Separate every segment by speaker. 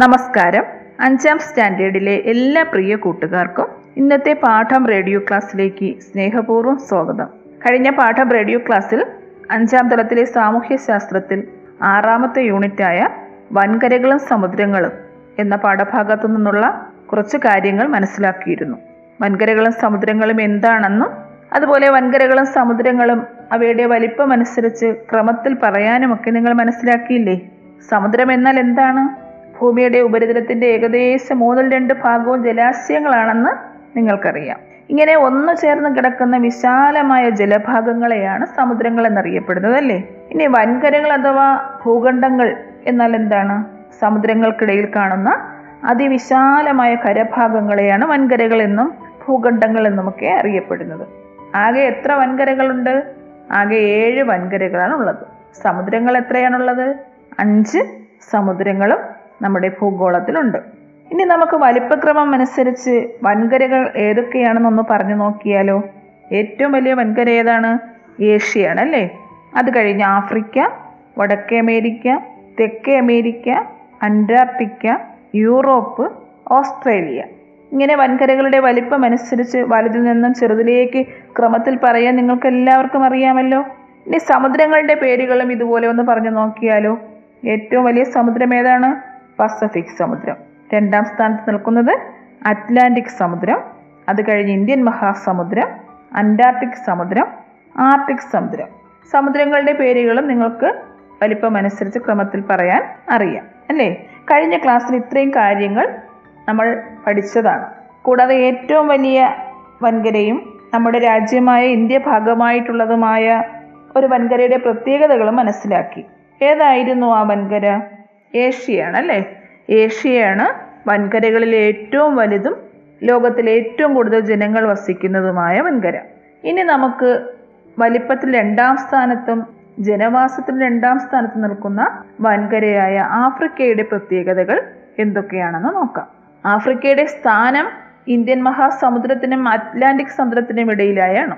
Speaker 1: നമസ്കാരം. അഞ്ചാം സ്റ്റാൻഡേർഡിലെ എല്ലാ പ്രിയ കൂട്ടുകാർക്കും ഇന്നത്തെ പാഠം റേഡിയോ ക്ലാസ്സിലേക്ക് സ്നേഹപൂർവം സ്വാഗതം. കഴിഞ്ഞ പാഠം റേഡിയോ ക്ലാസ്സിൽ അഞ്ചാം തലത്തിലെ സാമൂഹ്യ ശാസ്ത്രത്തിൽ ആറാമത്തെ യൂണിറ്റായ വൻകരകളും സമുദ്രങ്ങളും എന്ന പാഠഭാഗത്തു നിന്നുള്ള കുറച്ച് കാര്യങ്ങൾ മനസ്സിലാക്കിയിരുന്നു. വൻകരകളും സമുദ്രങ്ങളും എന്താണെന്നും അതുപോലെ വൻകരകളും സമുദ്രങ്ങളും അവയുടെ വലിപ്പമനുസരിച്ച് ക്രമത്തിൽ പറയാനുമൊക്കെ നിങ്ങൾ മനസ്സിലാക്കിയില്ലേ? സമുദ്രം എന്നാൽ എന്താണ്? ഭൂമിയുടെ ഉപരിതലത്തിന്റെ ഏകദേശം മൂന്നിൽ രണ്ട് ഭാഗവും ജലാശയങ്ങളാണെന്ന് നിങ്ങൾക്കറിയാം. ഇങ്ങനെ ഒന്നു ചേർന്ന് കിടക്കുന്ന വിശാലമായ ജലഭാഗങ്ങളെയാണ് സമുദ്രങ്ങൾ എന്നറിയപ്പെടുന്നത് അല്ലേ? ഇനി വൻകരകൾ അഥവാ ഭൂഖണ്ഡങ്ങൾ എന്നാൽ എന്താണ്? സമുദ്രങ്ങൾക്കിടയിൽ കാണുന്ന അതിവിശാലമായ കരഭാഗങ്ങളെയാണ് വൻകരകൾ എന്നും ഭൂഖണ്ഡങ്ങൾ എന്നുമൊക്കെ അറിയപ്പെടുന്നത്. ആകെ എത്ര വൻകരകളുണ്ട്? ആകെ ഏഴ് വൻകരകളാണ് ഉള്ളത് സമുദ്രങ്ങൾ എത്രയാണുള്ളത്? അഞ്ച് സമുദ്രങ്ങളും നമ്മുടെ ഭൂഗോളത്തിലുണ്ട്. ഇനി നമുക്ക് വലിപ്പക്രമം അനുസരിച്ച് വൻകരകൾ ഏതൊക്കെയാണെന്നൊന്ന് പറഞ്ഞു നോക്കിയാലോ? ഏറ്റവും വലിയ വൻകര ഏതാണ്? ഏഷ്യയാണ് അല്ലേ അത് കഴിഞ്ഞ് ആഫ്രിക്ക വടക്കേ അമേരിക്ക തെക്കേ അമേരിക്ക അന്റാർട്ടിക്ക യൂറോപ്പ് ഓസ്ട്രേലിയ. ഇങ്ങനെ വൻകരകളുടെ വലിപ്പം അനുസരിച്ച് വലുതിൽ നിന്നും ചെറുതിലേക്ക് ക്രമത്തിൽ പറയാൻ നിങ്ങൾക്ക് എല്ലാവർക്കും അറിയാമല്ലോ. ഇനി സമുദ്രങ്ങളുടെ പേരുകളും ഇതുപോലെ ഒന്ന് പറഞ്ഞു നോക്കിയാലോ? ഏറ്റവും വലിയ സമുദ്രം ഏതാണ്? പസഫിക് സമുദ്രം. രണ്ടാം സ്ഥാനത്ത് നിൽക്കുന്നത് അറ്റ്ലാന്റിക് സമുദ്രം. അത് കഴിഞ്ഞ് ഇന്ത്യൻ മഹാസമുദ്രം അന്റാർട്ടിക് സമുദ്രം ആർട്ടിക് സമുദ്രം. സമുദ്രങ്ങളുടെ പേരുകളും നിങ്ങൾക്ക് വലിപ്പം അനുസരിച്ച് ക്രമത്തിൽ പറയാൻ അറിയാം അല്ലേ? കഴിഞ്ഞ ക്ലാസ്സിൽ ഇത്രയും കാര്യങ്ങൾ നമ്മൾ പഠിച്ചതാണ്. കൂടാതെ ഏറ്റവും വലിയ വൻകരയും നമ്മുടെ രാജ്യമായ ഇന്ത്യ ഭാഗമായിട്ടുള്ളതുമായ ഒരു വൻകരയുടെ പ്രത്യേകതകളും മനസ്സിലാക്കി. ഏതായിരുന്നു ആ വൻകര? ഏഷ്യയാണ് അല്ലേ? ഏഷ്യയാണ് വൻകരകളിൽ ഏറ്റവും വലുതും ലോകത്തിലെ ഏറ്റവും കൂടുതൽ ജനങ്ങൾ വസിക്കുന്നതുമായ വൻകര. ഇനി നമുക്ക് വലിപ്പത്തിൽ രണ്ടാം സ്ഥാനത്തും ജനവാസത്തിൽ രണ്ടാം സ്ഥാനത്ത് നിൽക്കുന്ന വൻകരയായ ആഫ്രിക്കയുടെ പ്രത്യേകതകൾ എന്തൊക്കെയാണെന്ന് നോക്കാം. ആഫ്രിക്കയുടെ സ്ഥാനം ഇന്ത്യൻ മഹാസമുദ്രത്തിനും അറ്റ്ലാന്റിക് സമുദ്രത്തിനും ഇടയിലായാണ്.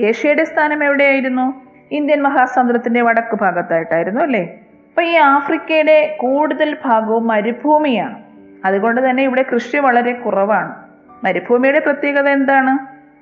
Speaker 1: ഏഷ്യയുടെ സ്ഥാനം എവിടെയായിരുന്നു? ഇന്ത്യൻ മഹാസമുദ്രത്തിന്റെ വടക്ക് ഭാഗത്തായിട്ടായിരുന്നു അല്ലേ? അപ്പൊ ഈ ആഫ്രിക്കയുടെ കൂടുതൽ ഭാഗവും മരുഭൂമിയാണ്. അതുകൊണ്ട് തന്നെ ഇവിടെ കൃഷി വളരെ കുറവാണ്. മരുഭൂമിയുടെ പ്രത്യേകത എന്താണ്?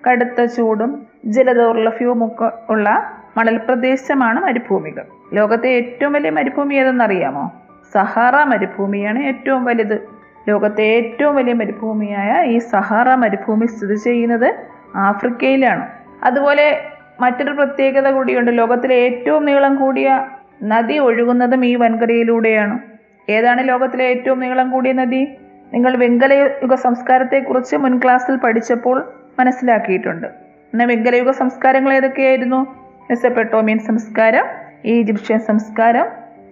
Speaker 1: കടുത്ത ചൂടും ജലദൗർലഭ്യവും ഒക്കെ ഉള്ള മണൽ പ്രദേശമാണ് മരുഭൂമികൾ. ലോകത്തെ ഏറ്റവും വലിയ മരുഭൂമി ഏതെന്നറിയാമോ? സഹാറ മരുഭൂമിയാണ് ഏറ്റവും വലുത്. ലോകത്തെ ഏറ്റവും വലിയ മരുഭൂമിയായ ഈ സഹാറ മരുഭൂമി സ്ഥിതി ചെയ്യുന്നത് ആഫ്രിക്കയിലാണ്. അതുപോലെ മറ്റൊരു പ്രത്യേകത കൂടിയുണ്ട്. ലോകത്തിലെ ഏറ്റവും നീളം കൂടിയ നദി ഒഴുകുന്നതും ഈ വൻകരയിലൂടെയാണ്. ഏതാണ് ലോകത്തിലെ ഏറ്റവും നീളം കൂടിയ നദി? നിങ്ങൾ വെങ്കലയുഗ സംസ്കാരത്തെക്കുറിച്ച് മുൻ ക്ലാസ്സിൽ പഠിച്ചപ്പോൾ മനസ്സിലാക്കിയിട്ടുണ്ട്. എന്നാൽ വെങ്കലയുഗ സംസ്കാരങ്ങൾ ഏതൊക്കെയായിരുന്നു? മെസ്സപ്പെട്ടോമിയൻ സംസ്കാരം ഈജിപ്ഷ്യൻ സംസ്കാരം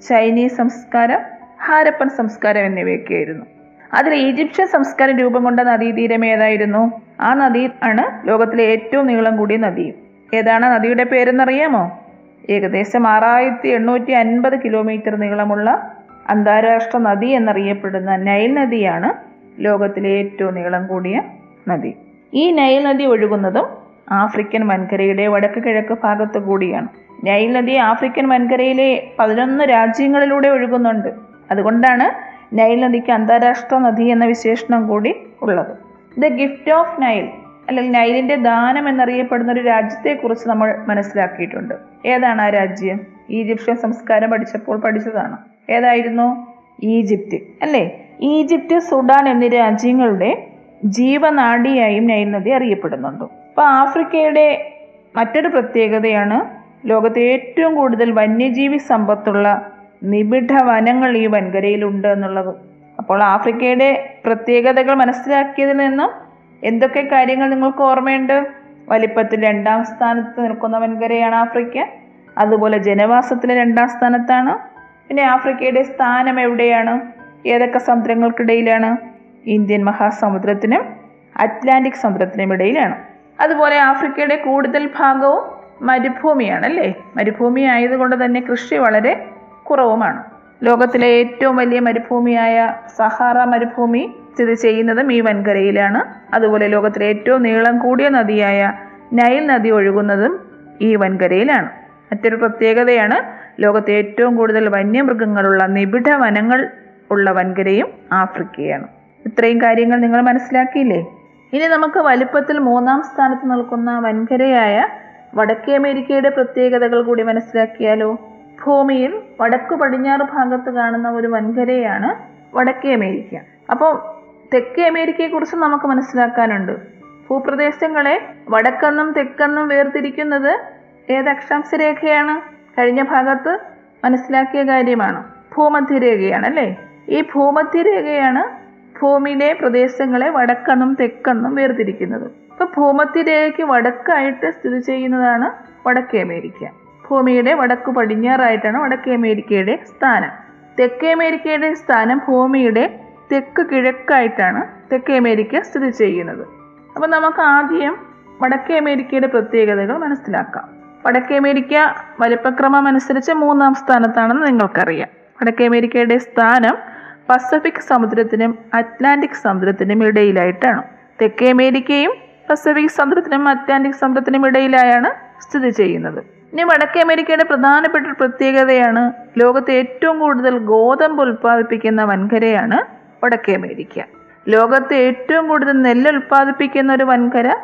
Speaker 1: ചൈനീസ് സംസ്കാരം ഹാരപ്പൻ സംസ്കാരം എന്നിവയൊക്കെയായിരുന്നു. അതിൽ ഈജിപ്ഷ്യൻ സംസ്കാരം രൂപം കൊണ്ട നദീതീരം ഏതായിരുന്നു? ആ നദി ആണ് ലോകത്തിലെ ഏറ്റവും നീളം കൂടിയ നദിയും ഏതാണ് നദിയുടെ പേരെന്നറിയാമോ? ഏകദേശം ആറായിരത്തി എണ്ണൂറ്റി അൻപത് കിലോമീറ്റർ നീളമുള്ള അന്താരാഷ്ട്ര നദി എന്നറിയപ്പെടുന്ന നൈൽ നദിയാണ് ലോകത്തിലെ ഏറ്റവും നീളം കൂടിയ നദി. ഈ നൈൽ നദി ഒഴുകുന്നതും ആഫ്രിക്കൻ വൻകരയുടെ വടക്ക് കിഴക്ക് ഭാഗത്ത് കൂടിയാണ്. നൈൽ നദി ആഫ്രിക്കൻ വൻകരയിലെ പതിനൊന്ന് രാജ്യങ്ങളിലൂടെ ഒഴുകുന്നുണ്ട്. അതുകൊണ്ടാണ് നൈൽ നദിക്ക് അന്താരാഷ്ട്ര നദി എന്ന വിശേഷണം കൂടി ഉള്ളത്. ദ ഗിഫ്റ്റ് ഓഫ് നൈൽ അല്ലെങ്കിൽ നൈലിന്റെ ദാനം എന്നറിയപ്പെടുന്ന ഒരു രാജ്യത്തെക്കുറിച്ച് നമ്മൾ മനസ്സിലാക്കിയിട്ടുണ്ട്. ഏതാണ് ആ രാജ്യം? ഈജിപ്ഷ്യൻ സംസ്കാരം പഠിച്ചപ്പോൾ പഠിച്ചതാണ്. ഏതായിരുന്നു? ഈജിപ്റ്റ്. അല്ലേ? ഈജിപ്റ്റ് സുഡാൻ എന്നീ രാജ്യങ്ങളുടെ ജീവനാഡിയായും നൈൽ നദി അറിയപ്പെടുന്നുണ്ട്. അപ്പോൾ ആഫ്രിക്കയുടെ മറ്റൊരു പ്രത്യേകതയാണ് ലോകത്തെ ഏറ്റവും കൂടുതൽ വന്യജീവി സമ്പത്തുള്ള നിബിഡ വനങ്ങൾ ഈ വൻകരയിലുണ്ട് എന്നുള്ളത്. അപ്പോൾ ആഫ്രിക്കയുടെ പ്രത്യേകതകൾ മനസ്സിലാക്കിയതിൽ നിന്നും എന്തൊക്കെ കാര്യങ്ങൾ നിങ്ങൾക്ക് ഓർമ്മയുണ്ട്? വലിപ്പത്തിൽ രണ്ടാം സ്ഥാനത്ത് നിൽക്കുന്ന വൻകരയാണ് ആഫ്രിക്ക. അതുപോലെ ജനവാസത്തിൽ രണ്ടാം സ്ഥാനത്താണ്. പിന്നെ ആഫ്രിക്കയുടെ സ്ഥാനം എവിടെയാണ്? ഏതൊക്കെ സമുദ്രങ്ങൾക്കിടയിലാണ്? ഇന്ത്യൻ മഹാസമുദ്രത്തിനും അറ്റ്ലാന്റിക് സമുദ്രത്തിനും ഇടയിലാണ്. അതുപോലെ ആഫ്രിക്കയുടെ കൂടുതൽ ഭാഗവും മരുഭൂമിയാണ് അല്ലേ മരുഭൂമി ആയതുകൊണ്ട് തന്നെ കൃഷി വളരെ കുറവുമാണ്. ലോകത്തിലെ ഏറ്റവും വലിയ മരുഭൂമിയായ സഹാറ മരുഭൂമി സ്ഥിതി ചെയ്യുന്നതും ഈ വൻകരയിലാണ് അതുപോലെ ലോകത്തിലെ ഏറ്റവും നീളം കൂടിയ നദിയായ നൈൽ നദി ഒഴുകുന്നതും ഈ വൻകരയിലാണ്. മറ്റൊരു പ്രത്യേകതയാണ് ലോകത്തെ ഏറ്റവും കൂടുതൽ വന്യമൃഗങ്ങളുള്ള നിബിഡ വനങ്ങൾ ഉള്ള വൻകരയും ആഫ്രിക്കയാണ്. ഇത്രയും കാര്യങ്ങൾ നിങ്ങൾ മനസ്സിലാക്കിയില്ലേ? ഇനി നമുക്ക് വലുപ്പത്തിൽ മൂന്നാം സ്ഥാനത്ത് നിൽക്കുന്ന വൻകരയായ വടക്കേ അമേരിക്കയുടെ പ്രത്യേകതകൾ കൂടി മനസ്സിലാക്കിയാലോ? ഭൂമിയിൽ വടക്കു പടിഞ്ഞാറ് ഭാഗത്ത് കാണുന്ന ഒരു വൻകരയാണ് വടക്കേ അമേരിക്ക. അപ്പോൾ തെക്കേ അമേരിക്കയെ കുറിച്ച് നമുക്ക് മനസ്സിലാക്കാനുണ്ട്. ഭൂപ്രദേശങ്ങളെ വടക്കെന്നും തെക്കെന്നും വേർതിരിക്കുന്നത് ഏത് അക്ഷാംശ രേഖയാണ് കഴിഞ്ഞ ഭാഗത്ത് മനസ്സിലാക്കിയ കാര്യമാണ്. ഭൂമധ്യരേഖയാണ് അല്ലേ? ഈ ഭൂമധ്യരേഖയാണ് ഭൂമിയിലെ പ്രദേശങ്ങളെ വടക്കെന്നും തെക്കെന്നും വേർതിരിക്കുന്നത്. ഇപ്പൊ ഭൂമധ്യരേഖയ്ക്ക് വടക്കായിട്ട് സ്ഥിതി ചെയ്യുന്നതാണ് വടക്കേ അമേരിക്ക. ഭൂമിയുടെ വടക്കു പടിഞ്ഞാറായിട്ടാണ് വടക്കേ അമേരിക്കയുടെ സ്ഥാനം. തെക്കേ അമേരിക്കയുടെ സ്ഥാനം ഭൂമിയുടെ തെക്ക് കിഴക്കായിട്ടാണ് തെക്കേ അമേരിക്ക സ്ഥിതി ചെയ്യുന്നത്. അപ്പോൾ നമുക്ക് ആദ്യം വടക്കേ അമേരിക്കയുടെ പ്രത്യേകതകൾ മനസ്സിലാക്കാം. വടക്കേ അമേരിക്ക വലിപ്പക്രമം അനുസരിച്ച് മൂന്നാം സ്ഥാനത്താണെന്ന് നിങ്ങൾക്കറിയാം. വടക്കേ അമേരിക്കയുടെ സ്ഥാനം പസഫിക് സമുദ്രത്തിനും അറ്റ്ലാന്റിക് സമുദ്രത്തിനും ഇടയിലായിട്ടാണ്. തെക്കേ അമേരിക്കയും പസഫിക് സമുദ്രത്തിനും അറ്റ്ലാന്റിക് സമുദ്രത്തിനും ഇടയിലായാണ് സ്ഥിതി ചെയ്യുന്നത്. ഇനി വടക്കേ അമേരിക്കയുടെ പ്രധാനപ്പെട്ട പ്രത്യേകതയാണ് ലോകത്തെ ഏറ്റവും കൂടുതൽ ഗോതമ്പ് ഉൽപ്പാദിപ്പിക്കുന്ന വൻകരയാണ് വടക്കേ അമേരിക്ക. ലോകത്ത് ഏറ്റവും കൂടുതൽ നെല്ല് ഉൽപ്പാദിപ്പിക്കുന്ന ഒരു വൻകര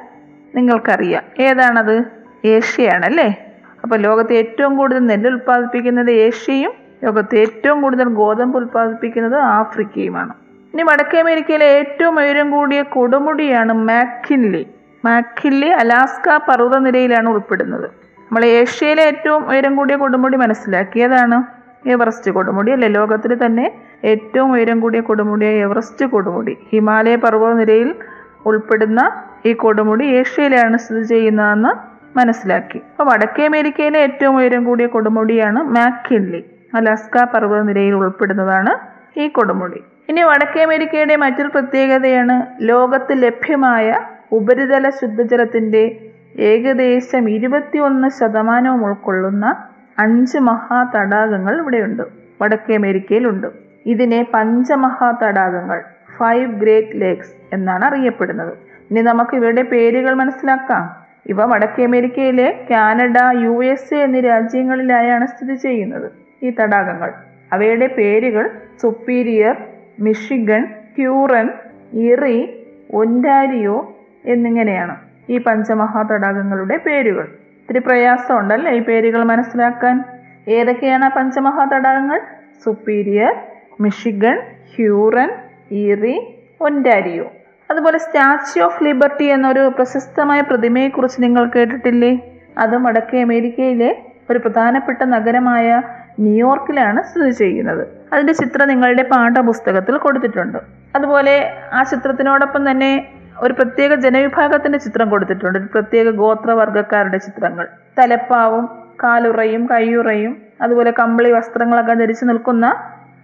Speaker 1: നിങ്ങൾക്കറിയാം. ഏതാണത്? ഏഷ്യയാണ് അല്ലേ അപ്പോൾ ലോകത്തെ ഏറ്റവും കൂടുതൽ നെല്ല് ഉൽപ്പാദിപ്പിക്കുന്നത് ഏഷ്യയും ലോകത്ത് ഏറ്റവും കൂടുതൽ ഗോതമ്പ് ഉൽപ്പാദിപ്പിക്കുന്നത് ആഫ്രിക്കയുമാണ്. ഇനി വടക്കേ അമേരിക്കയിലെ ഏറ്റവും ഉയരം കൂടിയ കൊടുമുടിയാണ് മാക്കിൻലി. മാക്കിൻലി അലാസ്ക പർവതനിരയിലാണ് ഉൾപ്പെടുന്നത്. നമ്മൾ ഏഷ്യയിലെ ഏറ്റവും ഉയരം കൂടിയ കൊടുമുടി മനസ്സിലാക്കിയതാണ് എവറസ്റ്റ് കൊടുമുടി അല്ലേ? ലോകത്തിൽ തന്നെ ഏറ്റവും ഉയരം കൂടിയ കൊടുമുടിയായ എവറസ്റ്റ് കൊടുമുടി. ഹിമാലയ പർവതനിരയിൽ ഉൾപ്പെടുന്ന ഈ കൊടുമുടി ഏഷ്യയിലാണ് സ്ഥിതി ചെയ്യുന്നതെന്ന് മനസ്സിലാക്കി. അപ്പോൾ വടക്കേ അമേരിക്കയിലെ ഏറ്റവും ഉയരം കൂടിയ കൊടുമുടിയാണ് മാക്കിൻലി അലാസ്ക പർവതനിരയിൽ ഉൾപ്പെടുന്നതാണ് ഈ കൊടുമുടി. ഇനി വടക്കേ അമേരിക്കയുടെ മറ്റൊരു പ്രത്യേകതയാണ് ലോകത്ത് ലഭ്യമായ ഉപരിതല ശുദ്ധജലത്തിന്റെ ഏകദേശം ഇരുപത്തിയൊന്ന് ശതമാനവും ഉൾക്കൊള്ളുന്ന അഞ്ച് മഹാ തടാകങ്ങൾ ഇവിടെയുണ്ട്. വടക്കേ അമേരിക്കയിലുണ്ട്. ഇതിനെ പഞ്ചമഹാ തടാകങ്ങൾ ഫൈവ് ഗ്രേറ്റ് ലേക്സ് എന്നാണ് അറിയപ്പെടുന്നത്. ഇനി നമുക്ക് ഇവരുടെ പേരുകൾ മനസ്സിലാക്കാം. ഇവ വടക്കേ അമേരിക്കയിലെ കാനഡ യു എസ് എ എന്നീ രാജ്യങ്ങളിലായാണ് സ്ഥിതി ചെയ്യുന്നത്. ഈ തടാകങ്ങൾ. അവയുടെ പേരുകൾ Superior Michigan Huron Erie Ontario എന്നിങ്ങനെയാണ്. ഈ പഞ്ചമഹാ തടാകങ്ങളുടെ പേരുകൾ. ഇത്തിരി പ്രയാസമുണ്ടല്ലേ ഈ പേരുകൾ മനസ്സിലാക്കാൻ? ഏതൊക്കെയാണ് ആ പഞ്ചമഹാ തടാകങ്ങൾ Superior Michigan Huron Erie Ontario. അതുപോലെ സ്റ്റാച്യു ഓഫ് ലിബർട്ടി എന്നൊരു പ്രശസ്തമായ പ്രതിമയെക്കുറിച്ച് നിങ്ങൾ കേട്ടിട്ടില്ലേ? അത് വടക്കേ അമേരിക്കയിലെ ഒരു പ്രധാനപ്പെട്ട നഗരമായ ന്യൂയോർക്കിലാണ് സ്ഥിതി ചെയ്യുന്നത്. അതിന്റെ ചിത്രം നിങ്ങളുടെ പാഠപുസ്തകത്തിൽ കൊടുത്തിട്ടുണ്ട്. അതുപോലെ ആ ചിത്രത്തിനോടൊപ്പം തന്നെ ഒരു പ്രത്യേക ജനവിഭാഗത്തിന്റെ ചിത്രം കൊടുത്തിട്ടുണ്ട്. ഒരു പ്രത്യേക ഗോത്രവർഗക്കാരുടെ ചിത്രങ്ങൾ. തലപ്പാവും കാലുറയും കയ്യുറയും അതുപോലെ കമ്പിളി വസ്ത്രങ്ങളൊക്കെ ധരിച്ചു നിൽക്കുന്ന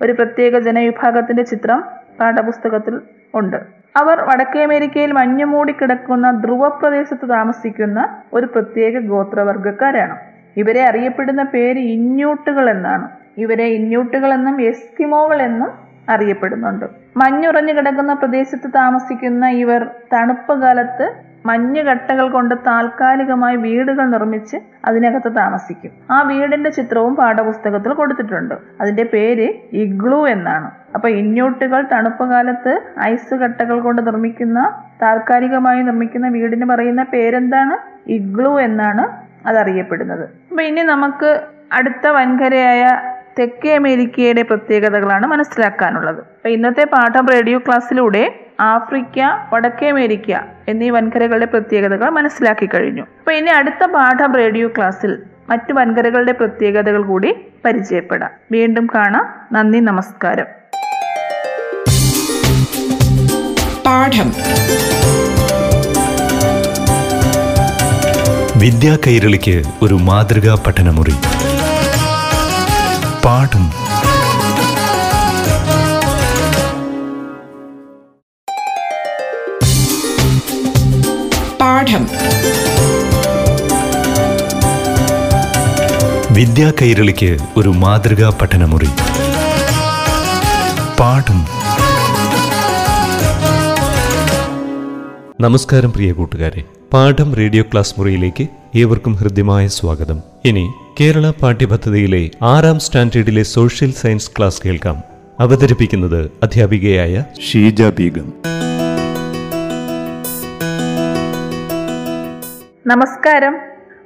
Speaker 1: ഒരു പ്രത്യേക ജനവിഭാഗത്തിന്റെ ചിത്രം പാഠപുസ്തകത്തിൽ ഉണ്ട്. അവർ വടക്കേ അമേരിക്കയിൽ മഞ്ഞുമൂടി കിടക്കുന്ന ധ്രുവപ്രദേശത്ത് താമസിക്കുന്ന ഒരു പ്രത്യേക ഗോത്രവർഗക്കാരാണ് ഇവരെ അറിയപ്പെടുന്ന പേര് ഇന്യൂട്ടുകൾ എന്നാണ്. ഇവരെ ഇന്യൂട്ടുകൾ എന്നും എസ്കിമോകൾ എന്നും അറിയപ്പെടുന്നുണ്ട്. മഞ്ഞുറഞ്ഞു കിടക്കുന്ന പ്രദേശത്ത് താമസിക്കുന്ന ഇവർ തണുപ്പ് കാലത്ത് മഞ്ഞുകട്ടകൾ കൊണ്ട് താൽക്കാലികമായി വീടുകൾ നിർമ്മിച്ച് അതിനകത്ത് താമസിക്കും. ആ വീടിന്റെ ചിത്രവും പാഠപുസ്തകത്തിൽ കൊടുത്തിട്ടുണ്ട്. അതിന്റെ പേര് ഇഗ്ലു എന്നാണ്. അപ്പൊ ഇന്യൂട്ടുകൾ തണുപ്പ് കാലത്ത് ഐസ് കട്ടകൾ കൊണ്ട് നിർമ്മിക്കുന്ന താൽക്കാലികമായി നിർമ്മിക്കുന്ന വീടിന് പറയുന്ന പേരെന്താണ്? ഇഗ്ലു എന്നാണ് അതറിയപ്പെടുന്നത്. അപ്പൊ ഇനി നമുക്ക് അടുത്ത വൻകരയായ തെക്കേ അമേരിക്കയുടെ പ്രത്യേകതകളാണ് മനസ്സിലാക്കാനുള്ളത്. അപ്പോൾ ഇന്നത്തെ പാഠം റേഡിയോ ക്ലാസ്സിലൂടെ ആഫ്രിക്ക വടക്കേ അമേരിക്ക എന്നീ വൻകരകളുടെ പ്രത്യേകതകൾ മനസ്സിലാക്കി കഴിഞ്ഞു. അപ്പോൾ ഇനി അടുത്ത പാഠം റേഡിയോ ക്ലാസ്സിൽ മറ്റു വൻകരകളുടെ പ്രത്യേകതകൾ കൂടി പരിചയപ്പെടാം. വീണ്ടും കാണാം. നന്ദി നമസ്കാരം.
Speaker 2: പാഠം.
Speaker 3: വിദ്യാ കൈരളിക്ക് ഒരു മാതൃകാ പഠനമുറി. പാടും
Speaker 2: പാഠം.
Speaker 3: വിദ്യാ കൈരളിക്ക് ഒരു മാതൃകാ പഠനമുറി. പാഠം നമസ്കാരം പ്രിയ കൂട്ടുകാരെ. പാഠം റേഡിയോ ക്ലാസ് മുറിയിലേക്ക് ഏവർക്കും ഹൃദ്യമായ സ്വാഗതം. ഇനി കേരള പാഠ്യപദ്ധതിയിലെ ആറാം സ്റ്റാൻഡേർഡിലെ സോഷ്യൽ സയൻസ് ക്ലാസ് കേൾക്കാം. അവതരിപ്പിക്കുന്നത് അധ്യാപികയായ
Speaker 4: ഷീജ ബീഗം.
Speaker 1: നമസ്കാരം.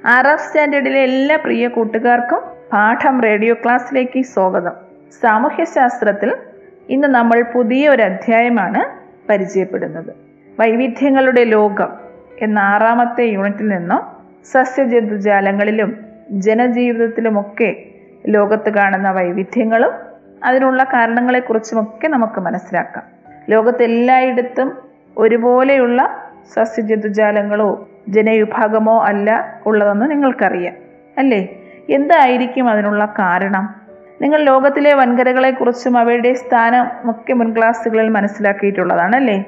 Speaker 1: ആറാം സ്റ്റാൻഡേർഡിലെ എല്ലാ പ്രിയ കൂട്ടുകാർക്കും പാഠം റേഡിയോ ക്ലാസ്സിലേക്ക് സ്വാഗതം. സാമൂഹ്യശാസ്ത്രത്തിൽ ഇന്ന് നമ്മൾ പുതിയ ഒരു അധ്യായമാണ് പരിചയപ്പെടുന്നത്. വൈവിധ്യങ്ങളുടെ ലോകം എന്ന ആറാമത്തെ യൂണിറ്റിൽ നിന്നും സസ്യജന്തുജാലങ്ങളിലും ജനജീവിതത്തിലുമൊക്കെ ലോകത്ത് കാണുന്ന വൈവിധ്യങ്ങളും അതിനുള്ള കാരണങ്ങളെക്കുറിച്ചുമൊക്കെ നമുക്ക് മനസ്സിലാക്കാം. ലോകത്തെല്ലായിടത്തും ഒരുപോലെയുള്ള സസ്യജന്തുജാലങ്ങളോ ജനവിഭാഗമോ അല്ല ഉള്ളതെന്ന് നിങ്ങൾക്കറിയാം അല്ലേ? എന്തായിരിക്കും അതിനുള്ള കാരണം? നിങ്ങൾ ലോകത്തിലെ വൻകരകളെക്കുറിച്ചും അവയുടെ സ്ഥാനം ഒക്കെ മുൻ ക്ലാസ്സുകളിൽ മനസ്സിലാക്കിയിട്ടുള്ളതാണ് അല്ലേ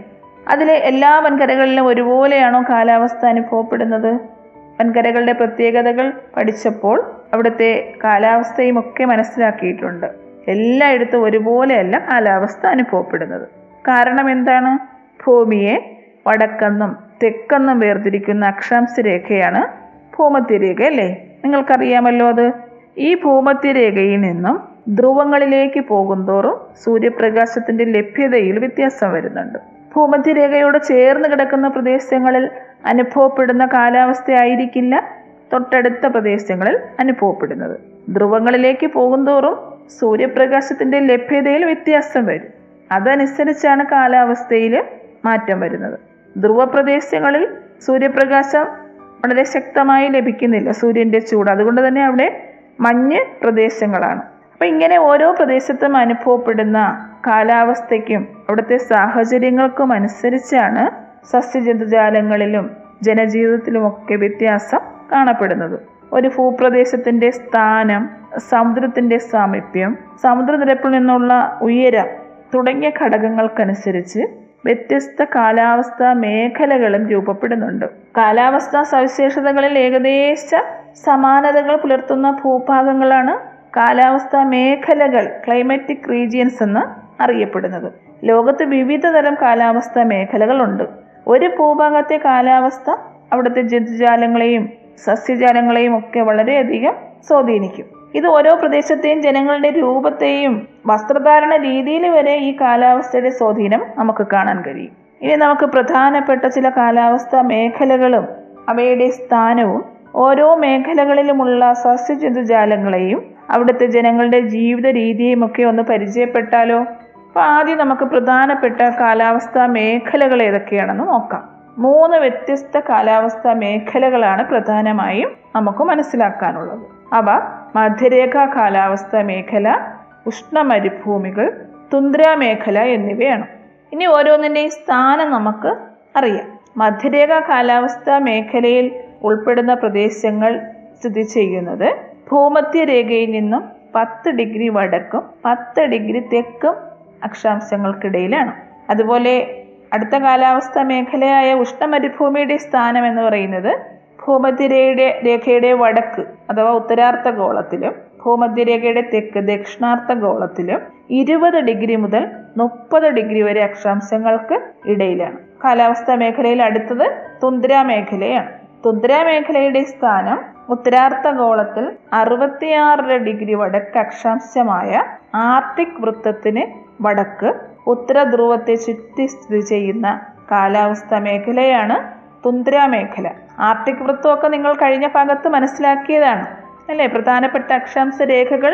Speaker 1: അതിലെ എല്ലാ വൻകരകളിലും ഒരുപോലെയാണോ കാലാവസ്ഥ അനുഭവപ്പെടുന്നത്? വൻകരകളുടെ പ്രത്യേകതകൾ പഠിച്ചപ്പോൾ അവിടുത്തെ കാലാവസ്ഥയും ഒക്കെ മനസ്സിലാക്കിയിട്ടുണ്ട്. എല്ലായിടത്തും ഒരുപോലെയല്ല കാലാവസ്ഥ അനുഭവപ്പെടുന്നത്. കാരണം എന്താണ്? ഭൂമിയെ വടക്കെന്നും തെക്കെന്നും വേർതിരിക്കുന്ന അക്ഷാംശ രേഖയാണ് ഭൂമധ്യരേഖ അല്ലേ? നിങ്ങൾക്കറിയാമല്ലോ അത്. ഈ ഭൂമധ്യരേഖയിൽ നിന്നും ധ്രുവങ്ങളിലേക്ക് പോകുന്തോറും സൂര്യപ്രകാശത്തിന്റെ ലഭ്യതയിൽ വ്യത്യാസം വരുന്നുണ്ട്. ഭൂമധ്യരേഖയോട് ചേർന്ന് കിടക്കുന്ന പ്രദേശങ്ങളിൽ അനുഭവപ്പെടുന്ന കാലാവസ്ഥയായിരിക്കില്ല തൊട്ടടുത്ത പ്രദേശങ്ങളിൽ അനുഭവപ്പെടുന്നത്. ധ്രുവങ്ങളിലേക്ക് പോകുന്തോറും സൂര്യപ്രകാശത്തിന്റെ ലഭ്യതയിൽ വ്യത്യാസം വരും. അതനുസരിച്ചാണ് കാലാവസ്ഥയിൽ മാറ്റം വരുന്നത്. ധ്രുവപ്രദേശങ്ങളിൽ സൂര്യപ്രകാശം വളരെ ശക്തമായി ലഭിക്കുന്നില്ല. സൂര്യന്റെ ചൂട്. അതുകൊണ്ട് തന്നെ അവിടെ മഞ്ഞ് പ്രദേശങ്ങളാണ്. അപ്പം ഇങ്ങനെ ഓരോ പ്രദേശത്തും അനുഭവപ്പെടുന്ന കാലാവസ്ഥയ്ക്കും അവിടുത്തെ സാഹചര്യങ്ങൾക്കും അനുസരിച്ചാണ് സസ്യജന്തുജാലങ്ങളിലും ജനജീവിതത്തിലുമൊക്കെ വ്യത്യാസം കാണപ്പെടുന്നത്. ഒരു ഭൂപ്രദേശത്തിന്റെ സ്ഥാനം സമുദ്രത്തിന്റെ സാമീപ്യം സമുദ്രനിരപ്പിൽ നിന്നുള്ള ഉയരം തുടങ്ങിയ ഘടകങ്ങൾക്കനുസരിച്ച് വ്യത്യസ്ത കാലാവസ്ഥാ മേഖലകളും രൂപപ്പെടുന്നുണ്ട്. കാലാവസ്ഥാ സവിശേഷതകളിൽ ഏകദേശ സമാനതകൾ പുലർത്തുന്ന ഭൂഭാഗങ്ങളാണ് കാലാവസ്ഥാ മേഖലകൾ ക്ലൈമാറ്റിക് റീജിയൻസ് എന്ന് അറിയപ്പെടുന്നത്. ലോകത്ത് വിവിധ തരം കാലാവസ്ഥാ മേഖലകളുണ്ട്. ഒരു ഭൂഭാഗത്തെ കാലാവസ്ഥ അവിടുത്തെ ജന്തുജാലങ്ങളെയും സസ്യജാലങ്ങളെയും ഒക്കെ വളരെയധികം സ്വാധീനിക്കും. ഇത് ഓരോ പ്രദേശത്തെയും ജനങ്ങളുടെ രൂപത്തെയും വസ്ത്രധാരണ രീതിയിൽ വരെ ഈ കാലാവസ്ഥയുടെ സ്വാധീനം നമുക്ക് കാണാൻ കഴിയും. ഇനി നമുക്ക് പ്രധാനപ്പെട്ട ചില കാലാവസ്ഥ മേഖലകളും അവയുടെ സ്ഥാനവും ഓരോ മേഖലകളിലുമുള്ള സസ്യജന്തുജാലങ്ങളെയും അവിടുത്തെ ജനങ്ങളുടെ ജീവിത രീതിയും ഒക്കെ ഒന്ന് പരിചയപ്പെട്ടാലോ? അപ്പൊ ആദ്യം നമുക്ക് പ്രധാനപ്പെട്ട കാലാവസ്ഥാ മേഖലകൾ ഏതൊക്കെയാണെന്ന് നോക്കാം. മൂന്ന് വ്യത്യസ്ത കാലാവസ്ഥാ മേഖലകളാണ് പ്രധാനമായും നമുക്ക് മനസ്സിലാക്കാനുള്ളത്. അവ മധ്യരേഖാ കാലാവസ്ഥാ മേഖല ഉഷ്ണമരുഭൂമികൾ തുന്ദ്രാ മേഖല എന്നിവയാണ്. ഇനി ഓരോന്നിന്റെയും സ്ഥാനം നമുക്ക് അറിയാം. മധ്യരേഖാ കാലാവസ്ഥാ മേഖലയിൽ ഉൾപ്പെടുന്ന പ്രദേശങ്ങൾ സ്ഥിതി ചെയ്യുന്നത് ഭൂമധ്യരേഖയിൽ നിന്നും പത്ത് ഡിഗ്രി വടക്കും പത്ത് ഡിഗ്രി തെക്കും അക്ഷാംശങ്ങൾക്കിടയിലാണ്. അതുപോലെ അടുത്ത കാലാവസ്ഥ മേഖലയായ ഉഷ്ണമരുഭൂമിയുടെ സ്ഥാനം എന്ന് പറയുന്നത് ഭൂമധ്യരേഖയുടെ രേഖയുടെ വടക്ക് അഥവാ ഉത്തരാർത്ഥ ഗോളത്തിലും ഭൂമധ്യരേഖയുടെ തെക്ക് ദക്ഷിണാർത്ഥ ഗോളത്തിലും ഇരുപത് ഡിഗ്രി മുതൽ മുപ്പത് ഡിഗ്രി വരെ അക്ഷാംശങ്ങൾക്ക് ഇടയിലാണ്. കാലാവസ്ഥാ മേഖലയിൽ അടുത്തത് തുന്ദ്ര മേഖലയാണ്. തുന്ദ്ര മേഖലയുടെ സ്ഥാനം ഉത്തരാർത്ഥ ഗോളത്തിൽ അറുപത്തിയാറര ഡിഗ്രി വടക്ക് അക്ഷാംശമായ ആർട്ടിക് വൃത്തത്തിന് വടക്ക് ഉത്തര ധ്രുവത്തെ ചുറ്റി സ്ഥിതി ചെയ്യുന്ന കാലാവസ്ഥ മേഖലയാണ് തുന്ദ്ര മേഖല. ആർട്ടിക് വൃത്തമൊക്കെ നിങ്ങൾ കഴിഞ്ഞ ഭാഗത്ത് മനസ്സിലാക്കിയതാണ് അല്ലേ? പ്രധാനപ്പെട്ട അക്ഷാംശ രേഖകൾ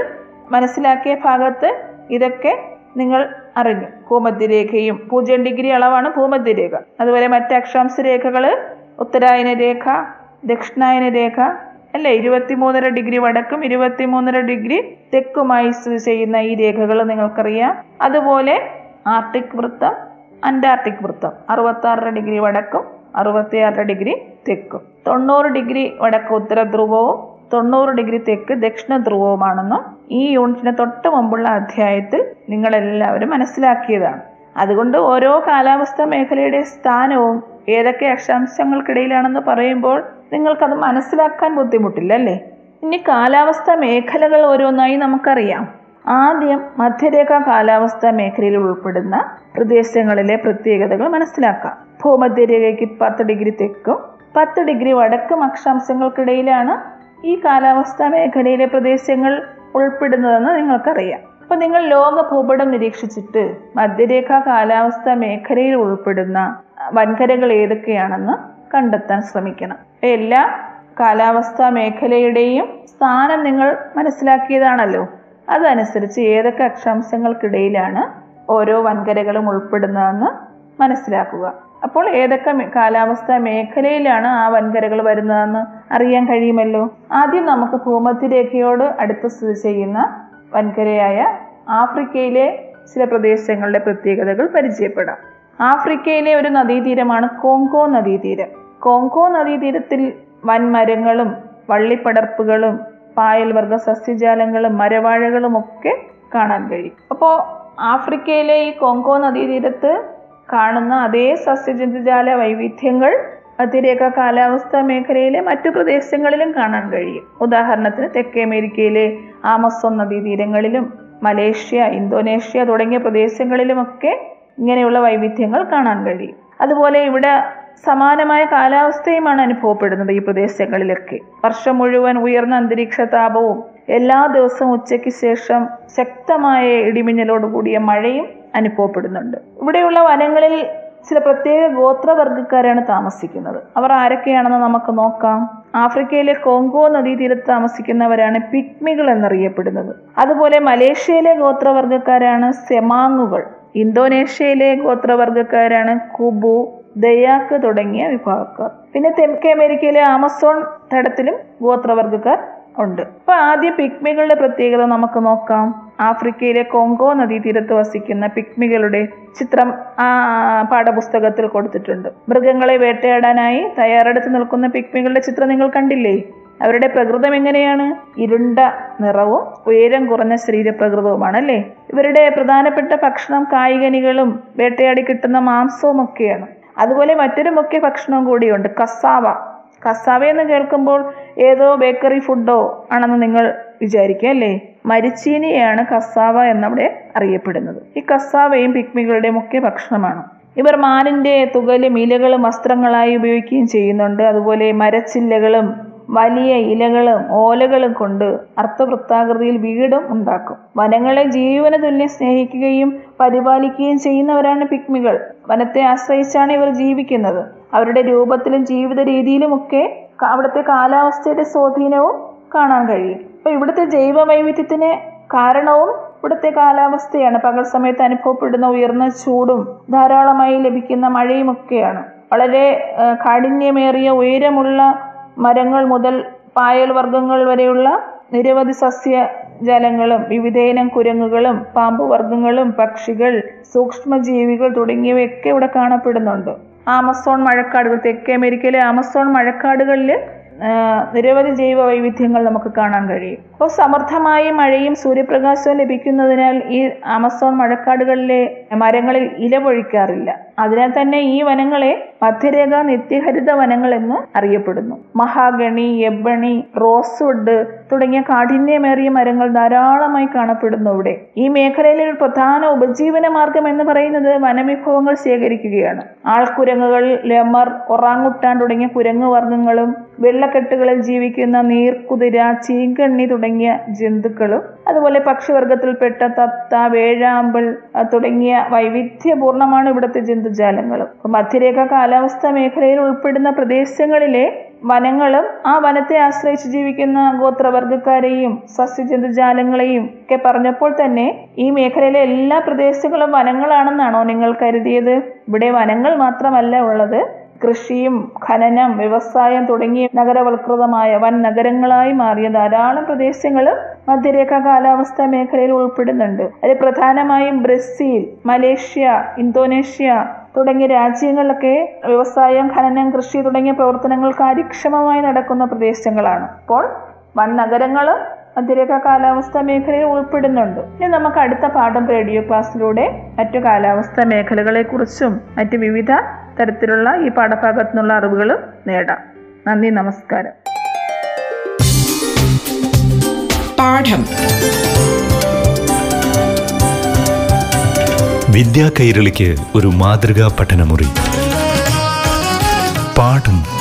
Speaker 1: മനസ്സിലാക്കിയ ഭാഗത്ത് ഇതൊക്കെ നിങ്ങൾ അറിഞ്ഞു. ഭൂമധ്യരേഖയും പൂജ്യം ഡിഗ്രി അളവാണ് ഭൂമധ്യരേഖ. അതുപോലെ മറ്റ് അക്ഷാംശ രേഖകൾ ഉത്തരായന രേഖ ദക്ഷിണായന രേഖ അല്ലേ? ഇരുപത്തിമൂന്നര ഡിഗ്രി വടക്കും ഇരുപത്തിമൂന്നര ഡിഗ്രി തെക്കുമായി സ്ഥിതി ചെയ്യുന്ന ഈ രേഖകൾ നിങ്ങൾക്കറിയാം. അതുപോലെ ആർട്ടിക് വൃത്തം അന്റാർട്ടിക് വൃത്തം. അറുപത്താറര ഡിഗ്രി വടക്കും അറുപത്തിയാറര ഡിഗ്രി തെക്കും. തൊണ്ണൂറ് ഡിഗ്രി വടക്ക് ഉത്തര ധ്രുവവും തൊണ്ണൂറ് ഡിഗ്രി തെക്ക് ദക്ഷിണ ധ്രുവവുമാണെന്നും ഈ യൂണിറ്റിന് തൊട്ട് മുമ്പുള്ള അധ്യായത്തിൽ നിങ്ങളെല്ലാവരും മനസ്സിലാക്കിയതാണ്. അതുകൊണ്ട് ഓരോ കാലാവസ്ഥ മേഖലയുടെ സ്ഥാനവും ഏതൊക്കെ അക്ഷാംശങ്ങൾക്കിടയിലാണെന്ന് പറയുമ്പോൾ നിങ്ങൾക്കത് മനസ്സിലാക്കാൻ ബുദ്ധിമുട്ടില്ല അല്ലേ ഇനി കാലാവസ്ഥ മേഖലകൾ ഓരോന്നായി നമുക്കറിയാം. ആദ്യം മധ്യരേഖ കാലാവസ്ഥ മേഖലയിൽ ഉൾപ്പെടുന്ന പ്രദേശങ്ങളിലെ പ്രത്യേകതകൾ മനസ്സിലാക്കാം. ഭൂമധ്യരേഖയ്ക്ക് പത്ത് ഡിഗ്രി തെക്കും പത്ത് ഡിഗ്രി വടക്കും അക്ഷാംശങ്ങൾക്കിടയിലാണ് ഈ കാലാവസ്ഥ മേഖലയിലെ പ്രദേശങ്ങൾ ഉൾപ്പെടുന്നതെന്ന് നിങ്ങൾക്കറിയാം. അപ്പൊ നിങ്ങൾ ലോക ഭൂപടം നിരീക്ഷിച്ചിട്ട് മധ്യരേഖ കാലാവസ്ഥ മേഖലയിൽ ഉൾപ്പെടുന്ന വൻകരകൾ ഏതൊക്കെയാണെന്ന് കണ്ടെത്താൻ ശ്രമിക്കണം. എല്ലാ കാലാവസ്ഥാ മേഖലയുടെയും സ്ഥാനം നിങ്ങൾ മനസ്സിലാക്കിയതാണല്ലോ. അതനുസരിച്ച് ഏതൊക്കെ അക്ഷാംശങ്ങൾക്കിടയിലാണ് ഓരോ വൻകരകളും ഉൾപ്പെടുന്നതെന്ന് മനസ്സിലാക്കുക. അപ്പോൾ ഏതൊക്കെ കാലാവസ്ഥാ മേഖലയിലാണ് ആ വൻകരകൾ വരുന്നതെന്ന് അറിയാൻ കഴിയുമല്ലോ? ആദ്യം നമുക്ക് ഭൂമധ്യരേഖയോട് അടുത്ത് സ്ഥിതി ചെയ്യുന്ന വൻകരയായ ആഫ്രിക്കയിലെ ചില പ്രദേശങ്ങളുടെ പ്രത്യേകതകൾ പരിചയപ്പെടാം. ആഫ്രിക്കയിലെ ഒരു നദീതീരമാണ് കോങ്കോ നദീതീരം. കോങ്കോ നദീതീരത്തിൽ വൻമരങ്ങളും വള്ളിപ്പടർപ്പുകളും പായൽവർഗ സസ്യജാലങ്ങളും മരവാഴകളും ഒക്കെ കാണാൻ കഴിയും. അപ്പോൾ ആഫ്രിക്കയിലെ ഈ കോങ്കോ നദീതീരത്ത് കാണുന്ന അതേ സസ്യജന്തുജാല വൈവിധ്യങ്ങൾ അതിരേഖ കാലാവസ്ഥ മേഖലയിലെ മറ്റു പ്രദേശങ്ങളിലും കാണാൻ കഴിയും. ഉദാഹരണത്തിന് തെക്കേ അമേരിക്കയിലെ ആമസോൺ നദീതീരങ്ങളിലും മലേഷ്യ ഇന്തോനേഷ്യ തുടങ്ങിയ പ്രദേശങ്ങളിലുമൊക്കെ ഇങ്ങനെയുള്ള വൈവിധ്യങ്ങൾ കാണാൻ കഴിയും. അതുപോലെ ഇവിടെ സമാനമായ കാലാവസ്ഥയുമാണ് അനുഭവപ്പെടുന്നത് ഈ പ്രദേശങ്ങളിലൊക്കെ. വർഷം മുഴുവൻ ഉയർന്ന അന്തരീക്ഷ താപവും എല്ലാ ദിവസവും ഉച്ചയ്ക്ക് ശേഷം ശക്തമായ ഇടിമിന്നലോട് കൂടിയ മഴയും അനുഭവപ്പെടുന്നുണ്ട്. ഇവിടെയുള്ള വനങ്ങളിൽ ചില പ്രത്യേക ഗോത്രവർഗക്കാരാണ് താമസിക്കുന്നത്. അവർ ആരൊക്കെയാണെന്ന് നമുക്ക് നോക്കാം. ആഫ്രിക്കയിലെ കോങ്കോ നദീതീരത്ത് താമസിക്കുന്നവരാണ് പിക്മികൾ എന്നറിയപ്പെടുന്നത്. അതുപോലെ മലേഷ്യയിലെ ഗോത്രവർഗക്കാരാണ് സെമാങ്ങുകൾ. ഇന്തോനേഷ്യയിലെ ഗോത്രവർഗക്കാരാണ് കുബു ദയാക്ക് തുടങ്ങിയ വിഭാഗക്കാർ. പിന്നെ തെക്കേ അമേരിക്കയിലെ ആമസോൺ തടത്തിലും ഗോത്രവർഗക്കാർ ഉണ്ട്. അപ്പൊ ആദ്യം പിക്മികളുടെ പ്രത്യേകത നമുക്ക് നോക്കാം. ആഫ്രിക്കയിലെ കോങ്കോ നദീതീരത്ത് വസിക്കുന്ന പിക്മികളുടെ ചിത്രം ആ പാഠപുസ്തകത്തിൽ കൊടുത്തിട്ടുണ്ട്. മൃഗങ്ങളെ വേട്ടയാടാനായി തയ്യാറെടുത്ത് നിൽക്കുന്ന പിഗ്മികളുടെ ചിത്രം നിങ്ങൾ കണ്ടില്ലേ? അവരുടെ പ്രകൃതം എങ്ങനെയാണ്? ഇരുണ്ട നിറവും ഉയരം കുറഞ്ഞ ശരീരപ്രകൃതവുമാണ് അല്ലേ ഇവരുടെ പ്രധാനപ്പെട്ട ഭക്ഷണം കായികനികളും വേട്ടയാടി കിട്ടുന്ന മാംസവും ഒക്കെയാണ്. അതുപോലെ മറ്റൊരു മുഖ്യ ഭക്ഷണവും കൂടിയുണ്ട്. കസാവ. കസാവ എന്ന് കേൾക്കുമ്പോൾ ഏതോ ബേക്കറി ഫുഡോ ആണെന്ന് നിങ്ങൾ വിചാരിക്കുക അല്ലേ? മരിച്ചീനിയാണ് കസാവ എന്നവിടെ അറിയപ്പെടുന്നത്. ഈ കസാവയും പിക്മികളുടെ മുഖ്യ ഭക്ഷണമാണ്. ഇവർ മാനിന്റെ തുകലും ഇലകളും വസ്ത്രങ്ങളായി ഉപയോഗിക്കുകയും ചെയ്യുന്നുണ്ട്. അതുപോലെ മരച്ചില്ലകളും വലിയ ഇലകളും ഓലകളും കൊണ്ട് അർത്ഥവൃത്താകൃതിയിൽ വീടും ഉണ്ടാക്കും. വനങ്ങളെ ജീവന തുല്യം സ്നേഹിക്കുകയും പരിപാലിക്കുകയും ചെയ്യുന്നവരാണ് പിക്മികൾ. വനത്തെ ആശ്രയിച്ചാണ് ഇവർ ജീവിക്കുന്നത്. അവരുടെ രൂപത്തിലും ജീവിത രീതിയിലുമൊക്കെ അവിടുത്തെ കാലാവസ്ഥയുടെ സ്വാധീനവും കാണാൻ കഴിയും. അപ്പൊ ഇവിടുത്തെ ജൈവ വൈവിധ്യത്തിന് കാരണവും ഇവിടുത്തെ കാലാവസ്ഥയാണ്. പകൽ സമയത്ത് അനുഭവപ്പെടുന്ന ഉയർന്ന ചൂടും ധാരാളമായി ലഭിക്കുന്ന മഴയും ഒക്കെയാണ് വളരെ കാഠിന്യമേറിയ ഉയരമുള്ള മരങ്ങൾ മുതൽ പായൽ വർഗങ്ങൾ വരെയുള്ള നിരവധി സസ്യ ജലങ്ങളും വിവിധയിനം കുരങ്ങുകളും പാമ്പുവർഗങ്ങളും പക്ഷികൾ സൂക്ഷ്മജീവികൾ തുടങ്ങിയവയൊക്കെ ഇവിടെ കാണപ്പെടുന്നുണ്ട്. ആമസോൺ മഴക്കാടുകൾ തെക്കേ അമേരിക്കയിലെ ആമസോൺ മഴക്കാടുകളിൽ നിരവധി ജൈവ വൈവിധ്യങ്ങൾ നമുക്ക് കാണാൻ കഴിയും. അപ്പോൾ സമർത്ഥമായ മഴയും സൂര്യപ്രകാശവും ലഭിക്കുന്നതിനാൽ ഈ ആമസോൺ മഴക്കാടുകളിലെ മരങ്ങളിൽ ഇല പൊഴിക്കാറില്ല. അതിനാൽ തന്നെ ഈ വനങ്ങളെ മധ്യരേഖ നിത്യഹരിത വനങ്ങൾ എന്ന് അറിയപ്പെടുന്നു. മഹാഗണി എബണി റോസ്വുഡ് തുടങ്ങിയ കാഠിന്യമേറിയ മരങ്ങൾ ധാരാളമായി കാണപ്പെടുന്നു ഇവിടെ ഈ മേഖലയിലെ ഒരു പ്രധാന ഉപജീവന മാർഗം എന്ന് പറയുന്നത് വനവിഭവങ്ങൾ ശേഖരിക്കുകയാണ്. ആൾക്കുരങ്ങുകൾ ലെമർ ഒറാങ്ങുട്ടാൻ തുടങ്ങിയ കുരങ്ങ് വർഗങ്ങളും വെള്ളക്കെട്ടുകളിൽ ജീവിക്കുന്ന നീർക്കുതിര ചീങ്കണ്ണി തുടങ്ങിയ ജന്തുക്കളും അതുപോലെ പക്ഷിവർഗത്തിൽപ്പെട്ട തത്ത വേഴാമ്പൽ തുടങ്ങിയ വൈവിധ്യപൂർണമാണ് ഇവിടുത്തെ ജന്തുജാലങ്ങളും. മധ്യരേഖ കാലാവസ്ഥ മേഖലയിൽ ഉൾപ്പെടുന്ന പ്രദേശങ്ങളിലെ വനങ്ങളും ആ വനത്തെ ആശ്രയിച്ച് ജീവിക്കുന്ന ഗോത്രവർഗക്കാരെയും സസ്യജന്തുജാലങ്ങളെയും ഒക്കെ പറഞ്ഞപ്പോൾ തന്നെ ഈ മേഖലയിലെ എല്ലാ പ്രദേശങ്ങളും വനങ്ങളാണെന്നാണോ നിങ്ങൾ കരുതിയത്? ഇവിടെ വനങ്ങൾ മാത്രമല്ല ഉള്ളത്. കൃഷിയും ഖനനം വ്യവസായം തുടങ്ങിയ നഗരവൽകൃതമായ വൻ നഗരങ്ങളായി മാറിയ ധാരാളം പ്രദേശങ്ങൾ മധ്യരേഖ കാലാവസ്ഥ മേഖലയിൽ ഉൾപ്പെടുന്നുണ്ട്. അതിൽ പ്രധാനമായും ബ്രസീൽ മലേഷ്യ ഇന്തോനേഷ്യ തുടങ്ങിയ രാജ്യങ്ങളിലൊക്കെ വ്യവസായം ഖനനം കൃഷി തുടങ്ങിയ പ്രവർത്തനങ്ങൾ കാര്യക്ഷമമായി നടക്കുന്ന പ്രദേശങ്ങളാണ്. അപ്പോൾ വൻ നഗരങ്ങൾ മധ്യരേഖ കാലാവസ്ഥ മേഖലയിൽ ഉൾപ്പെടുന്നുണ്ട്. ഇനി നമുക്ക് അടുത്ത പാഠം റേഡിയോ ക്ലാസ്സിലൂടെ മറ്റു കാലാവസ്ഥാ മേഖലകളെക്കുറിച്ചും മറ്റു വിവിധ തരത്തിലുള്ള ഈ പാഠഭാഗത്തു നിന്നുള്ള അറിവുകൾ നേടാം. നന്ദി നമസ്കാരം.
Speaker 2: പാഠം.
Speaker 3: വിദ്യാ കൈരളിക്ക് ഒരു മാതൃകാ പഠനമുറി.
Speaker 4: പാഠം